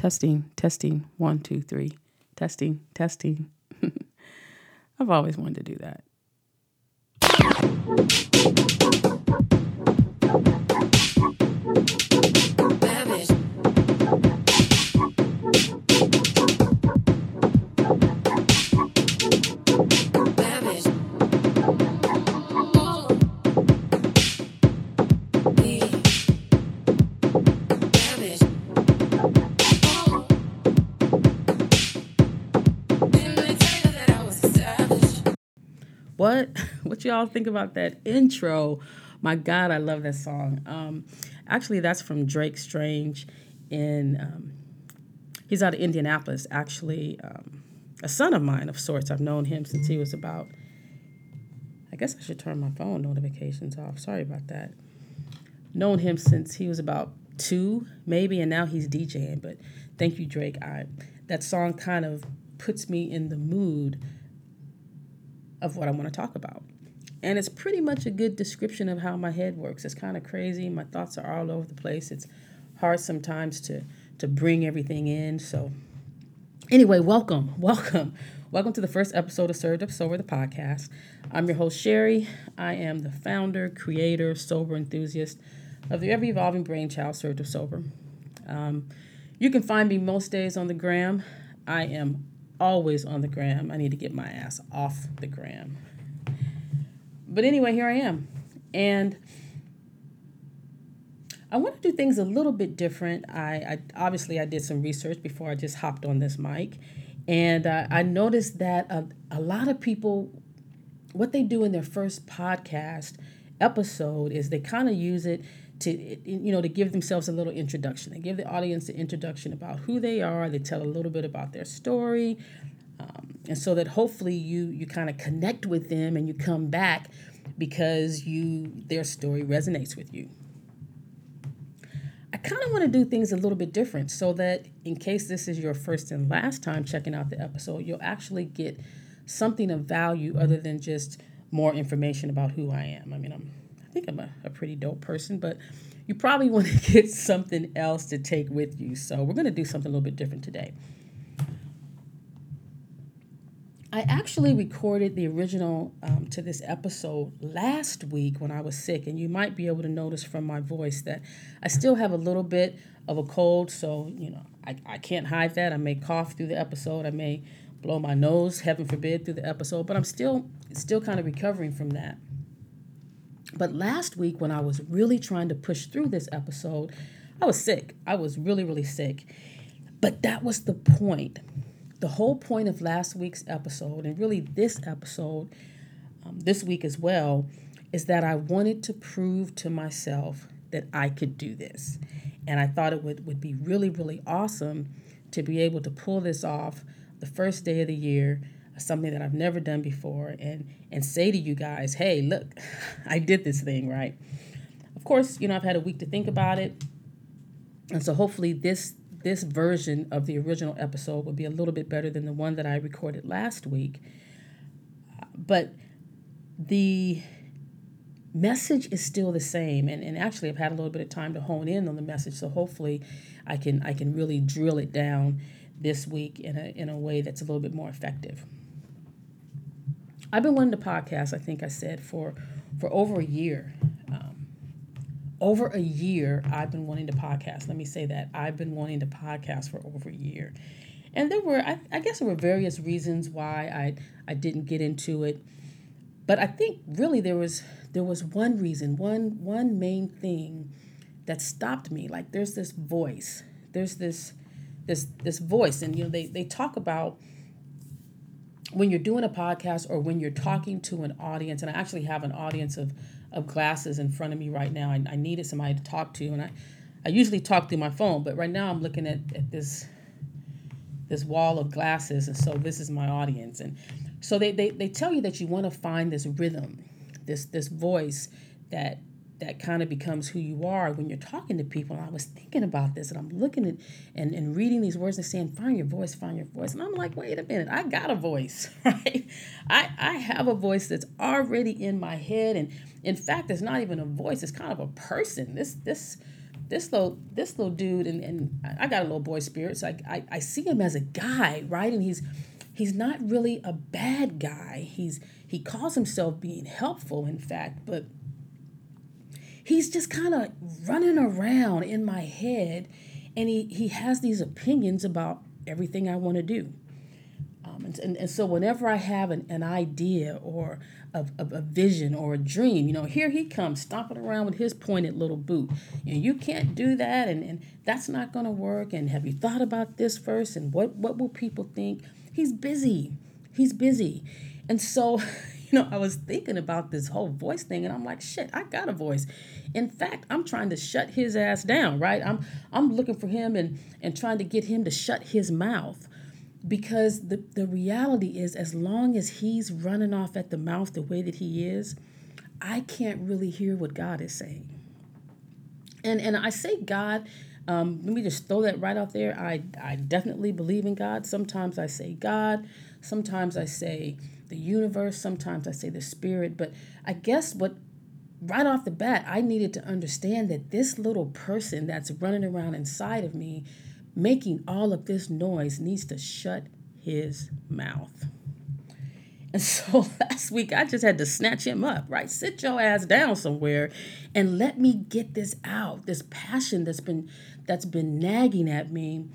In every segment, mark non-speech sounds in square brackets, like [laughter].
Testing, testing, one, two, three. Testing, testing. [laughs] I've always wanted to do that. What y'all think about that intro? My God, I love that song. Um, actually, that's from Drake Strange. In um, he's out of Indianapolis. Actually, um, a son of mine of sorts. I've known him since he was about. I guess I should turn my phone notifications off. Sorry about that. Known him since he was about two, maybe, and now he's DJing. But thank you, Drake. I that song kind of puts me in the mood of what I want to talk about. And it's pretty much a good description of how my head works. It's kind of crazy. My thoughts are all over the place. It's hard sometimes to to bring everything in. So anyway, welcome, [laughs] welcome. Welcome to the first episode of Served Up Sober, the podcast. I'm your host, Sherry. I am the founder, creator, sober enthusiast of the ever evolving brainchild, Served Up Sober. Um, you can find me most days on the gram. I am always on the gram. I need to get my ass off the gram. But anyway, here I am. And I want to do things a little bit different. I, I obviously I did some research before I just hopped on this mic, and uh, I noticed that a, a lot of people, what they do in their first podcast episode is they kind of use it to you know to give themselves a little introduction. They give the audience an introduction about who they are. They tell a little bit about their story, um, and so that hopefully you you kind of connect with them and you come back because you their story resonates with you. I kind of want to do things a little bit different so that in case this is your first and last time checking out the episode, you'll actually get something of value other than just more information about who I am. I mean, I'm I think I'm a, a pretty dope person, but you probably want to [laughs] get something else to take with you. So we're going to do something a little bit different today. I actually recorded the original um, to this episode last week when I was sick, and you might be able to notice from my voice that I still have a little bit of a cold. So, you know, I, I can't hide that. I may cough through the episode, I may blow my nose, heaven forbid, through the episode, but I'm still still kind of recovering from that. But last week, when I was really trying to push through this episode, I was sick. I was really, really sick. But that was the point. The whole point of last week's episode, and really this episode, um, this week as well, is that I wanted to prove to myself that I could do this. And I thought it would, would be really, really awesome to be able to pull this off the first day of the year something that I've never done before and and say to you guys, "Hey, look, [laughs] I did this thing, right?" Of course, you know, I've had a week to think about it. And so hopefully this this version of the original episode will be a little bit better than the one that I recorded last week. But the message is still the same and, and actually I've had a little bit of time to hone in on the message so hopefully I can I can really drill it down this week in a in a way that's a little bit more effective. I've been wanting to podcast, I think I said, for, for over a year. Over a year, I've been wanting to podcast. Let me say that. I've been wanting to podcast for over a year. And there were, I, I guess there were various reasons why I, I didn't get into it. But I think really there was there was one reason, one one main thing that stopped me. Like there's this voice. There's this this this voice. And you know, they, they talk about when you're doing a podcast or when you're talking to an audience, and I actually have an audience of, of glasses in front of me right now. I, I needed somebody to talk to, and I, I usually talk through my phone, but right now I'm looking at, at this this wall of glasses, and so this is my audience. And so they, they, they tell you that you want to find this rhythm, this this voice that that kind of becomes who you are when you're talking to people. And I was thinking about this and I'm looking at and, and reading these words and saying, find your voice, find your voice. And I'm like, wait a minute, I got a voice, [laughs] right? I, I have a voice that's already in my head. And in fact, it's not even a voice, it's kind of a person. This this this little this little dude and, and I got a little boy spirit, so I, I, I see him as a guy, right? And he's he's not really a bad guy. He's he calls himself being helpful, in fact, but he's just kind of running around in my head and he, he has these opinions about everything I want to do. Um, and, and, and so whenever I have an, an idea or a, a, a, vision or a dream, you know, here he comes stomping around with his pointed little boot. Know, you can't do that and, and that's not going to work. And have you thought about this first? And what, what will people think? He's busy. He's busy. And so, [laughs] [laughs] know, I was thinking about this whole voice thing and I'm like, shit, I got a voice. In fact, I'm trying to shut his ass down, right? I'm I'm looking for him and and trying to get him to shut his mouth. Because the, the reality is as long as he's running off at the mouth the way that he is, I can't really hear what God is saying. And and I say God, um, let me just throw that right out there. I, I definitely believe in God. Sometimes I say God, sometimes I say the universe, sometimes I say the spirit. But I guess what right off the bat, I needed to understand that this little person that's running around inside of me, making all of this noise, needs to shut his mouth. And [laughs] so last week, I just had to snatch him up, right? Sit your ass down somewhere and let me get this out. This passion that's been that's been nagging at me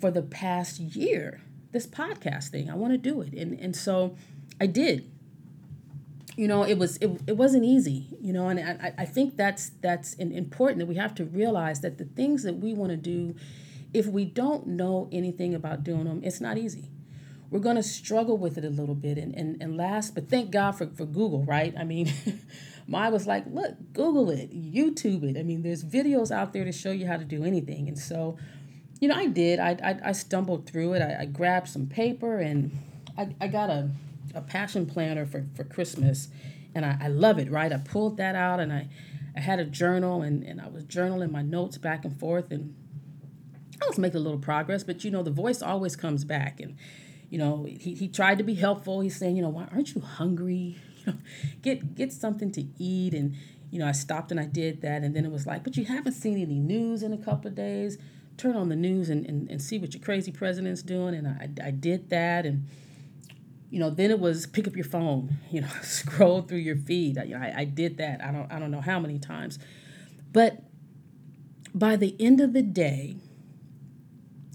for the past year. This podcast thing, I want to do it, and and so I did. You know it was it, it wasn't easy you know and I, I think that's that's important that we have to realize that the things that we want to do if we don't know anything about doing them it's not easy. We're going to struggle with it a little bit and, and, and last but thank god for, for google right? I mean [laughs] my was like look google it youtube it. I mean there's videos out there to show you how to do anything and so you know i did. I, I, I stumbled through it. I, I grabbed some paper and I, I got a a passion planner for, for Christmas, and I, I love it, right? I pulled that out and I, I had a journal and, and I was journaling my notes back and forth, and I was making a little progress, but you know, the voice always comes back. And, you know, he, he tried to be helpful. He's saying, you know, why aren't you hungry? [laughs] You know, get get something to eat. And, you know, I stopped and I did that. And then it was like, but you haven't seen any news in a couple of days. Turn on the news and, and, and see what your crazy president's doing. And I, I did that. And, you know, then it was pick up your phone, [laughs] you know, scroll through your feed. I, I, I did that. I don't I don't know how many times, but by the end of the day,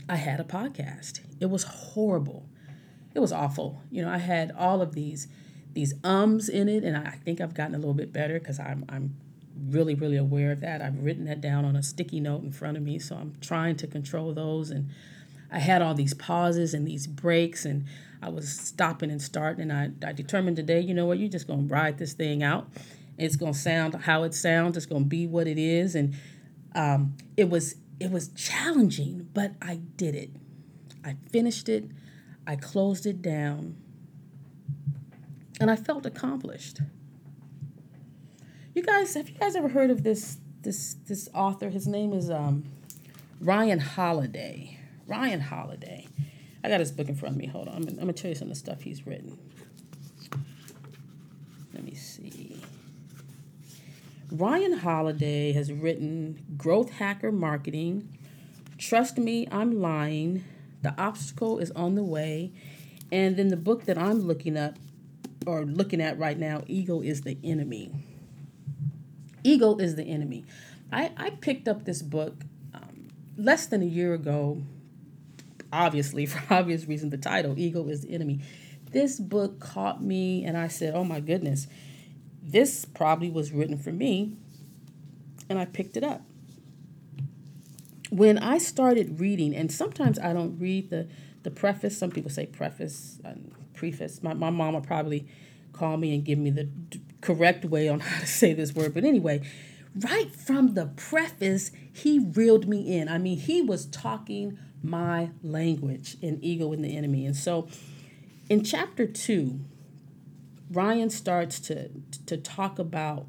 I had a podcast. It was horrible. It was awful. You know, I had all of these these ums in it, and I think I've gotten a little bit better because I'm I'm really really aware of that. I've written that down on a sticky note in front of me, so I'm trying to control those. And I had all these pauses and these breaks, and I was stopping and starting, and I, I determined today, you know what, you're just going to ride this thing out. It's going to sound how it sounds. It's going to be what it is, and um, it was it was challenging, but I did it. I finished it. I closed it down, and I felt accomplished. You guys, have you guys ever heard of this this this author? His name is um, Ryan Holiday. Ryan Holiday. I got his book in front of me. Hold on. I'm, I'm going to tell you some of the stuff he's written. Let me see. Ryan Holiday has written Growth Hacker Marketing, Trust Me, I'm Lying, The Obstacle is on the Way, and then the book that I'm looking up or looking at right now, Ego is the Enemy. Ego is the Enemy. I, I picked up this book um, less than a year ago obviously, [laughs] for obvious reason, the title, Ego is the Enemy. This book caught me, and I said, oh my goodness, this probably was written for me. And I picked it up. When I started reading, and sometimes I don't read the, the preface, some people say preface, uh, preface. My, my mom will probably call me and give me the d- correct way on [laughs] how to say this word. But anyway, right from the preface, he reeled me in. I mean, he was talking my language in Ego and the Enemy. And so in chapter two, Ryan starts to, to talk about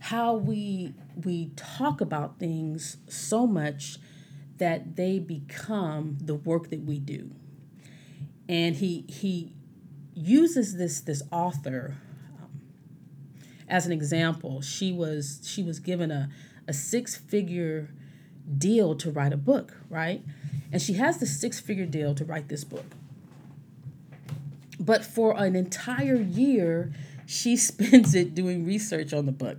how we we talk about things so much that they become the work that we do. And he he uses this this author um, as an example. She was she was given a a six figure deal to write a book, right? And she has the six figure deal to write this book. But for an entire year, she [laughs] spends it doing research on the book.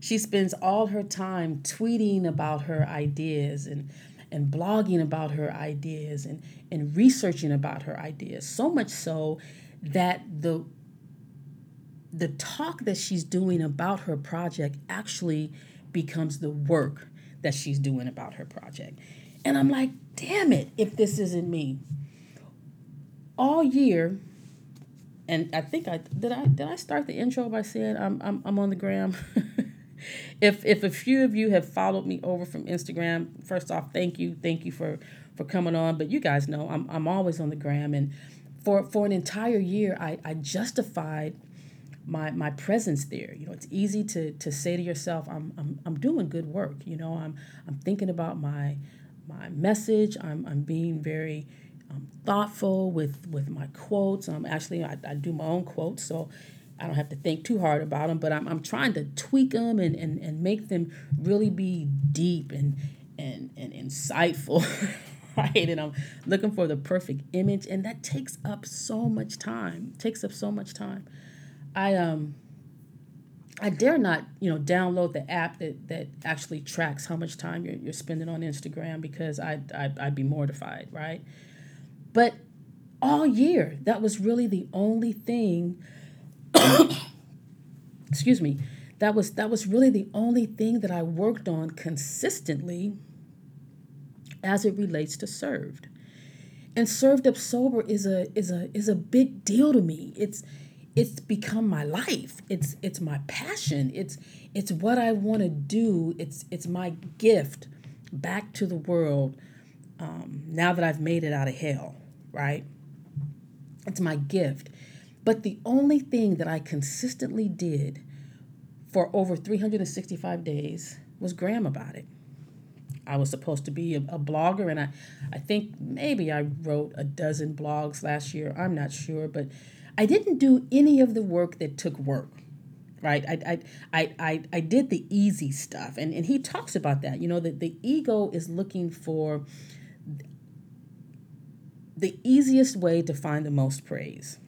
She spends all her time tweeting about her ideas and and blogging about her ideas and, and researching about her ideas. So much so that the the talk that she's doing about her project actually becomes the work that she's doing about her project. And I'm like, damn it, if this isn't me. All year, and I think I did I did I start the intro by saying I'm I'm, I'm on the gram. [laughs] if if a few of you have followed me over from Instagram, first off, thank you, thank you for for coming on. But you guys know I'm I'm always on the gram, and for for an entire year, I I justified my my presence there. You know, it's easy to to say to yourself, I'm I'm I'm doing good work. You know, I'm I'm thinking about my my message. I'm I'm being very um, thoughtful with with my quotes. Um, actually, I, I do my own quotes, so I don't have to think too hard about them. But I'm I'm trying to tweak them and and, and make them really be deep and and and insightful. [laughs] right and i'm looking for the perfect image and that takes up so much time takes up so much time I um I dare not, you know, download the app that, that actually tracks how much time you're, you're spending on Instagram because I'd, I'd, I'd be mortified, right? But all year, that was really the only thing, [coughs] excuse me, that was, that was really the only thing that I worked on consistently as it relates to served. And served up sober is a, is a, is a big deal to me. It's, it's become my life. It's it's my passion. It's it's what i want to do. It's it's my gift back to the world um, now that i've made it out of hell right? It's my gift. But the only thing that i consistently did for over 365 days was gram about it. I was supposed to be a, a, blogger, and I, I think maybe I wrote a dozen blogs last year. I'm not sure, but I didn't do any of the work that took work right? I, I i i did the easy stuff. And and he talks about that you know that the ego is looking for the easiest way to find the most praise.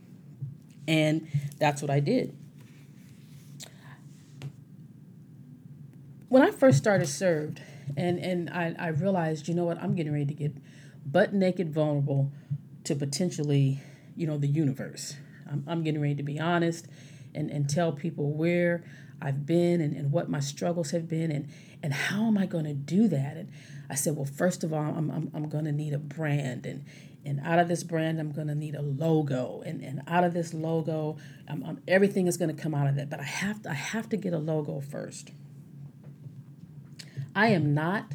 And that's what i did. When i first started served and and i, I realized you know what i'm getting ready to get butt naked vulnerable to potentially you know the universe I'm, I'm getting ready to be honest and, and tell people where I've been and, and what my struggles have been and, and how am I going to do that? And I said, well, first of all, I'm, I'm, I'm going to need a brand. And, and out of this brand, I'm going to need a logo. And, and out of this logo, I'm, I'm, everything is going to come out of that. But I have, to, I have to get a logo first. I am not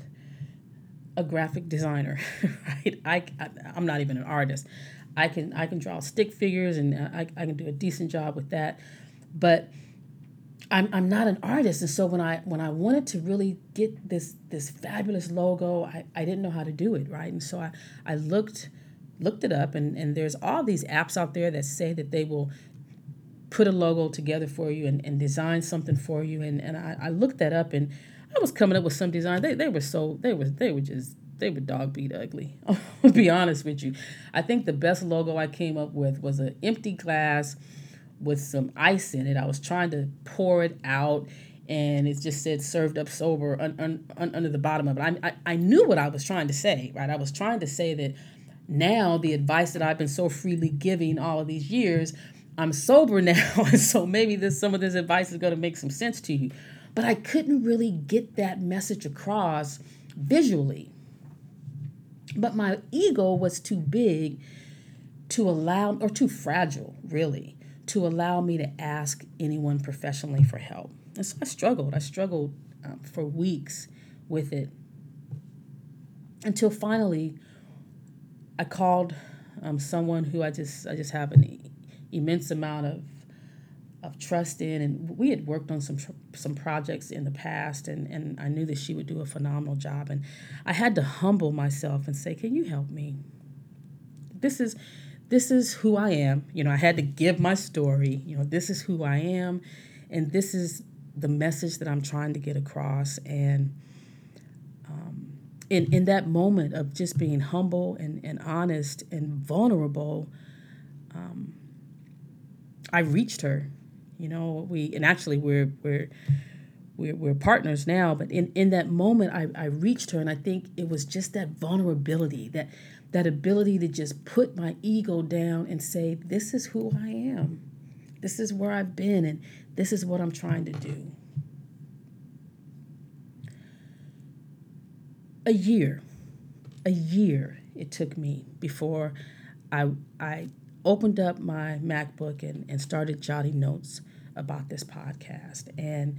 a graphic designer, [laughs] right? I, I, I'm not even an artist. I can I can draw stick figures and uh, I, I can do a decent job with that. But I'm, I'm not an artist. And so when I when I wanted to really get this this fabulous logo I, I didn't know how to do it right? And so I, I looked looked it up and, and there's all these apps out there that say that they will put a logo together for you and, and design something for you. And, and I, I looked that up and I was coming up with some design. They, they were so they were they were just they were dog beat ugly. [laughs] I'll be honest with you. I think the best logo I came up with was an empty glass with some ice in it. I was trying to pour it out and it just said served up sober un, un, un, under the bottom of it. I, I, I knew what I was trying to say, right? I was trying to say that now the advice that I've been so freely giving all of these years, I'm sober [laughs] now, and so maybe this some of this advice is going to make some sense to you. But I couldn't really get that message across visually. But my ego was too big to allow, or too fragile, really, to allow me to ask anyone professionally for help. And so I struggled. I struggled um, for weeks with it until finally I called um, someone who I just I just have an immense amount of of trust in and we had worked on some some projects in the past and and I knew that she would do a phenomenal job and I had to humble myself and say can you help me this is this is who I am you know I had to give my story you know this is who I am and this is the message that I'm trying to get across. And um, in, in that moment of just being humble and, and honest and vulnerable, um, I reached her. You know, we and actually we're we're we're, we're partners now, but in, in that moment I, I reached her and I think it was just that vulnerability, that that ability to just put my ego down and say, This is who I am. This is where I've been and this is what I'm trying to do. A year, a year it took me before I I opened up my MacBook and, and started jotting notes about this podcast. And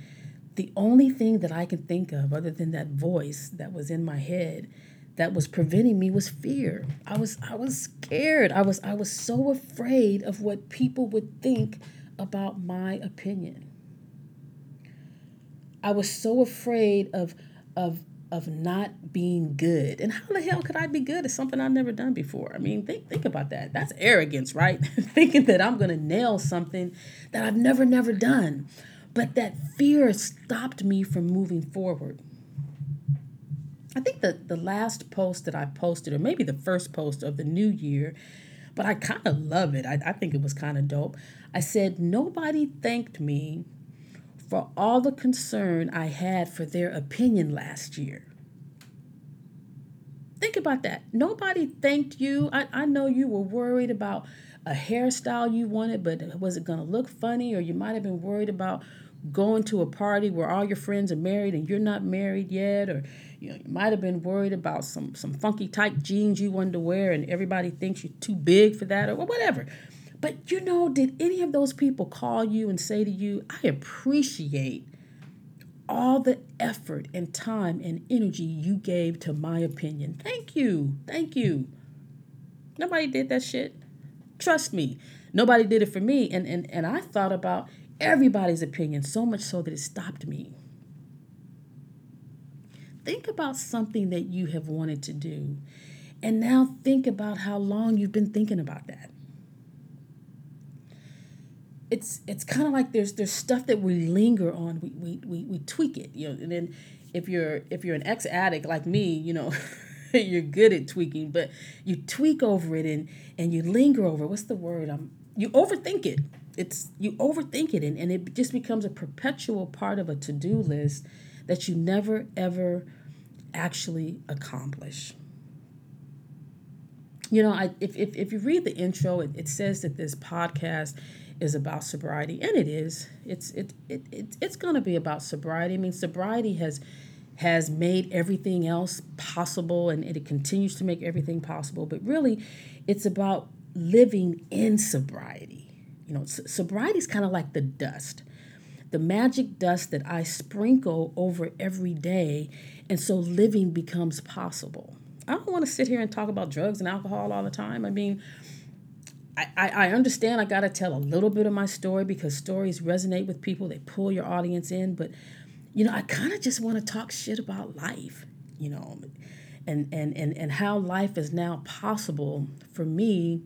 the only thing that I can think of, other than that voice that was in my head, that was preventing me was fear. I was I was scared. I was I was so afraid of what people would think about my opinion. I was so afraid of of of not being good. And how the hell could I be good at something I've never done before? I mean, think think about that. That's arrogance, right? [laughs] Thinking that I'm going to nail something that I've never never done. But that fear stopped me from moving forward. I think the, the last post that I posted, or maybe the first post of the new year, but I kind of love it. I, I think it was kind of dope. I said, Nobody thanked me for all the concern I had for their opinion last year. Think about that. Nobody thanked you. I, I know you were worried about a hairstyle you wanted, but was it going to look funny? Or you might have been worried about going to a party where all your friends are married and you're not married yet. Or you, know, you might have been worried about some, some funky tight jeans you wanted to wear and everybody thinks you're too big for that or whatever. But you know, did any of those people call you and say to you, I appreciate all the effort and time and energy you gave to my opinion? Thank you. Thank you. Nobody did that shit. Trust me. Nobody did it for me. And, and, and I thought about everybody's opinion so much so that it stopped me. Think about something that you have wanted to do. And now think about how long you've been thinking about that it's it's kind of like there's there's stuff that we linger on. We, we we we tweak it, you know. And then if you're if you're an ex addict like me, you know, [laughs] you're good at tweaking, but you tweak over it and and you linger over. What's the word? Um, you overthink it. It's you overthink it, and and it just becomes a perpetual part of a to do list that you never ever actually accomplish. You know, I if if, if you read the intro, it, it says that this podcast is about sobriety, and it is. It's it, it, it it's going to be about sobriety. I mean, sobriety has has made everything else possible, and it continues to make everything possible. But really, it's about living in sobriety. You know, sobriety is kind of like the dust, the magic dust that I sprinkle over every day, and so living becomes possible. I don't want to sit here and talk about drugs and alcohol all the time. I mean, I, I understand I got to tell a little bit of my story because stories resonate with people, they pull your audience in. But, you know, I kind of just want to talk shit about life, you know, and, and, and, and how life is now possible for me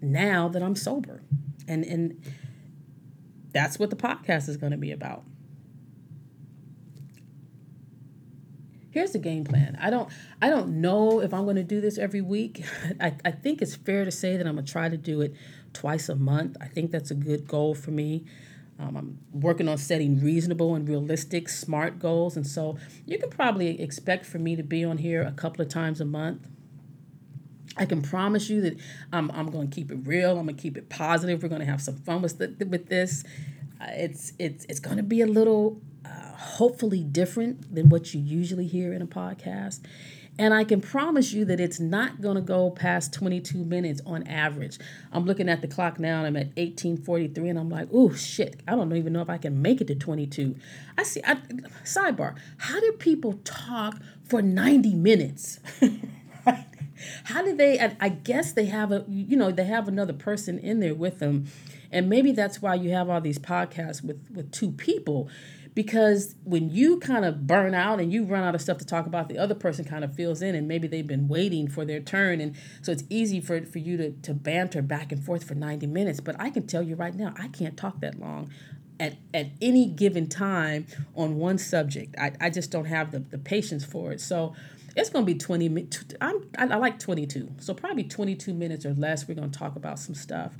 now that I'm sober. And, and that's what the podcast is going to be about. Here's the game plan. I don't I don't know if I'm going to do this every week. [laughs] I, I think it's fair to say that I'm going to try to do it twice a month. I think that's a good goal for me. Um, I'm working on setting reasonable and realistic, smart goals. And so you can probably expect for me to be on here a couple of times a month. I can promise you that I'm, I'm going to keep it real. I'm going to keep it positive. We're going to have some fun with, the, with this. Uh, it's, it's, it's going to be a little hopefully different than what you usually hear in a podcast. And I can promise you that it's not going to go past 22 minutes on average. I'm looking at the clock now and I'm at 1843 and I'm like, oh shit, I don't even know if I can make it to 22. I see, I, sidebar, how do people talk for 90 minutes? [laughs] How do they, I guess they have a, you know, they have another person in there with them. And maybe that's why you have all these podcasts with, with two people because when you kind of burn out and you run out of stuff to talk about the other person kind of fills in and maybe they've been waiting for their turn and so it's easy for, for you to, to banter back and forth for 90 minutes but i can tell you right now i can't talk that long at, at any given time on one subject. I, I just don't have the, the patience for it. So it's going to be 20 minutes. I'm, I, I like 22. So probably 22 minutes or less. We're going to talk about some stuff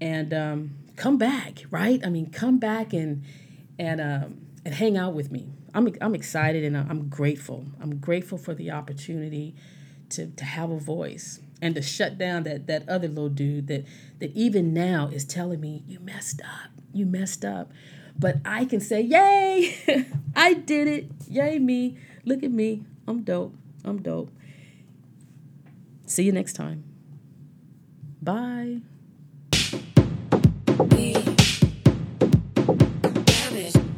and um, come back, right? I mean, come back and, and, um, and hang out with me. I'm, I'm excited and I'm grateful. I'm grateful for the opportunity to, to have a voice and to shut down that, that other little dude that, that even now is telling me, you messed up, you messed up. But I can say, yay, [laughs] I did it. Yay, me. Look at me. I'm dope. I'm dope. See you next time. Bye honest.